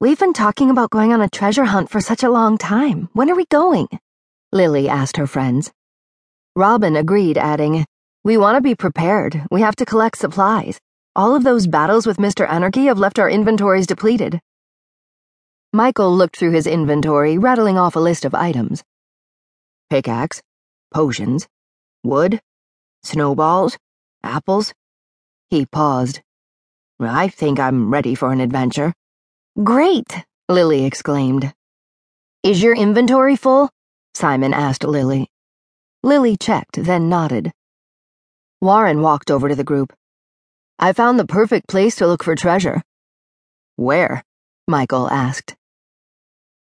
We've been talking about going on a treasure hunt for such a long time. When are we going? Lily asked her friends. Robin agreed, adding, We want to be prepared. We have to collect supplies. All of those battles with Mr. Anarchy have left our inventories depleted. Michael looked through his inventory, rattling off a list of items pickaxe, potions, wood, snowballs, apples. He paused. I think I'm ready for an adventure. Great, Lily exclaimed. Is your inventory full? Simon asked Lily. Lily checked, then nodded. Warren walked over to the group. I found the perfect place to look for treasure. Where? Michael asked.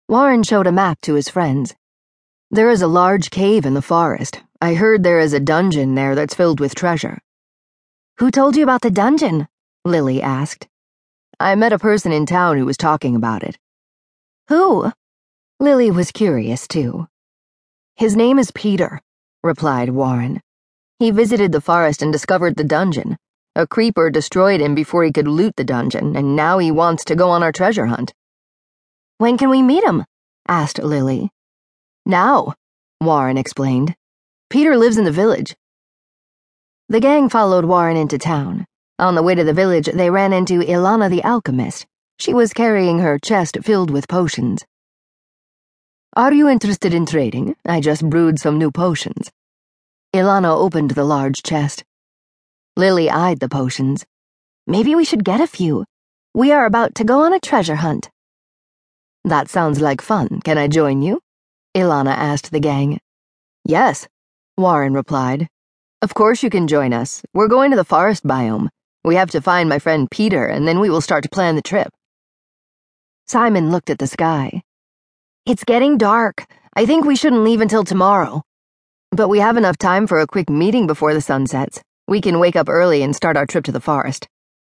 Warren showed a map to his friends. There is a large cave in the forest. I heard there is a dungeon there that's filled with treasure. Who told you about the dungeon? Lily asked. I met a person in town who was talking about it. Who? Lily was curious, too. His name is Peter, replied Warren. He visited the forest and discovered the dungeon. A creeper destroyed him before he could loot the dungeon, and now he wants to go on our treasure hunt. When can we meet him? asked Lily. Now, Warren explained. Peter lives in the village. The gang followed Warren into town. On the way to the village, they ran into Ilana the alchemist. She was carrying her chest filled with potions. Are you interested in trading? I just brewed some new potions. Ilana opened the large chest. Lily eyed the potions. Maybe we should get a few. We are about to go on a treasure hunt. That sounds like fun. Can I join you? Ilana asked the gang. Yes, Warren replied. Of course you can join us. We're going to the forest biome. We have to find my friend Peter, and then we will start to plan the trip. Simon looked at the sky. It's getting dark. I think we shouldn't leave until tomorrow. But we have enough time for a quick meeting before the sun sets. We can wake up early and start our trip to the forest,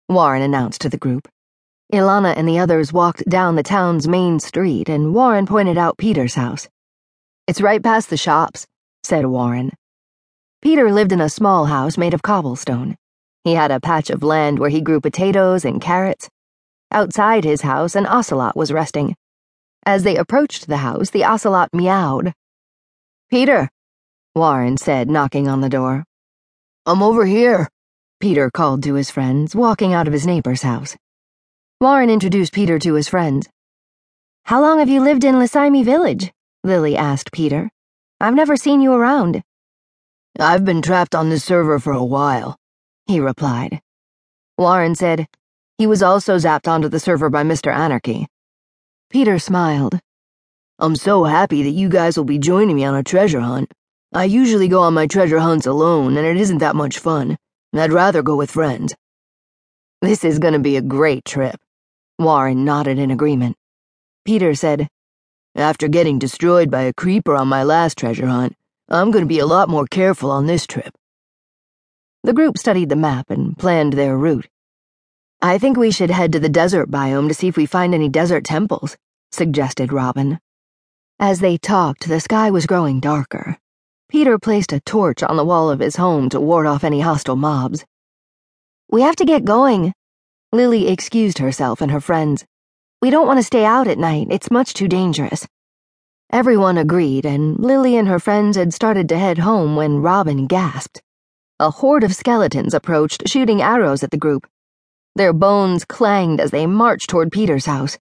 Warren announced to the group. Ilana and the others walked down the town's main street, and Warren pointed out Peter's house. It's right past the shops, said Warren. Peter lived in a small house made of cobblestone. He had a patch of land where he grew potatoes and carrots. Outside his house, an ocelot was resting. As they approached the house, the ocelot meowed. Peter, Warren said, knocking on the door. I'm over here, Peter called to his friends, walking out of his neighbor's house. Warren introduced Peter to his friends. How long have you lived in Lisimi village? Lily asked Peter. I've never seen you around. I've been trapped on this server for a while, he replied. Warren said, he was also zapped onto the server by Mr. Anarchy. Peter smiled. I'm so happy that you guys will be joining me on a treasure hunt. I usually go on my treasure hunts alone, and it isn't that much fun. I'd rather go with friends. This is gonna be a great trip. Warren nodded in agreement. Peter said, After getting destroyed by a creeper on my last treasure hunt, I'm gonna be a lot more careful on this trip. The group studied the map and planned their route. I think we should head to the desert biome to see if we find any desert temples, suggested Robin. As they talked, the sky was growing darker. Peter placed a torch on the wall of his home to ward off any hostile mobs. We have to get going. Lily excused herself and her friends. We don't want to stay out at night, it's much too dangerous. Everyone agreed, and Lily and her friends had started to head home when Robin gasped. A horde of skeletons approached, shooting arrows at the group. Their bones clanged as they marched toward Peter's house.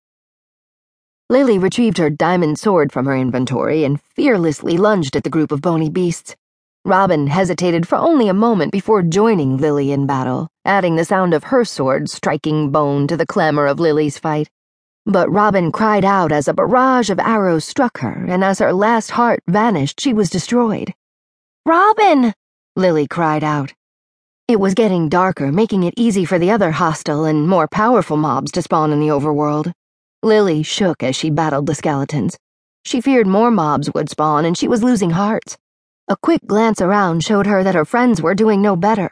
Lily retrieved her diamond sword from her inventory and fearlessly lunged at the group of bony beasts. Robin hesitated for only a moment before joining Lily in battle, adding the sound of her sword striking bone to the clamor of Lily's fight. But Robin cried out as a barrage of arrows struck her, and as her last heart vanished, she was destroyed. Robin! Lily cried out. It was getting darker, making it easy for the other hostile and more powerful mobs to spawn in the overworld. Lily shook as she battled the skeletons. She feared more mobs would spawn, and she was losing hearts. A quick glance around showed her that her friends were doing no better.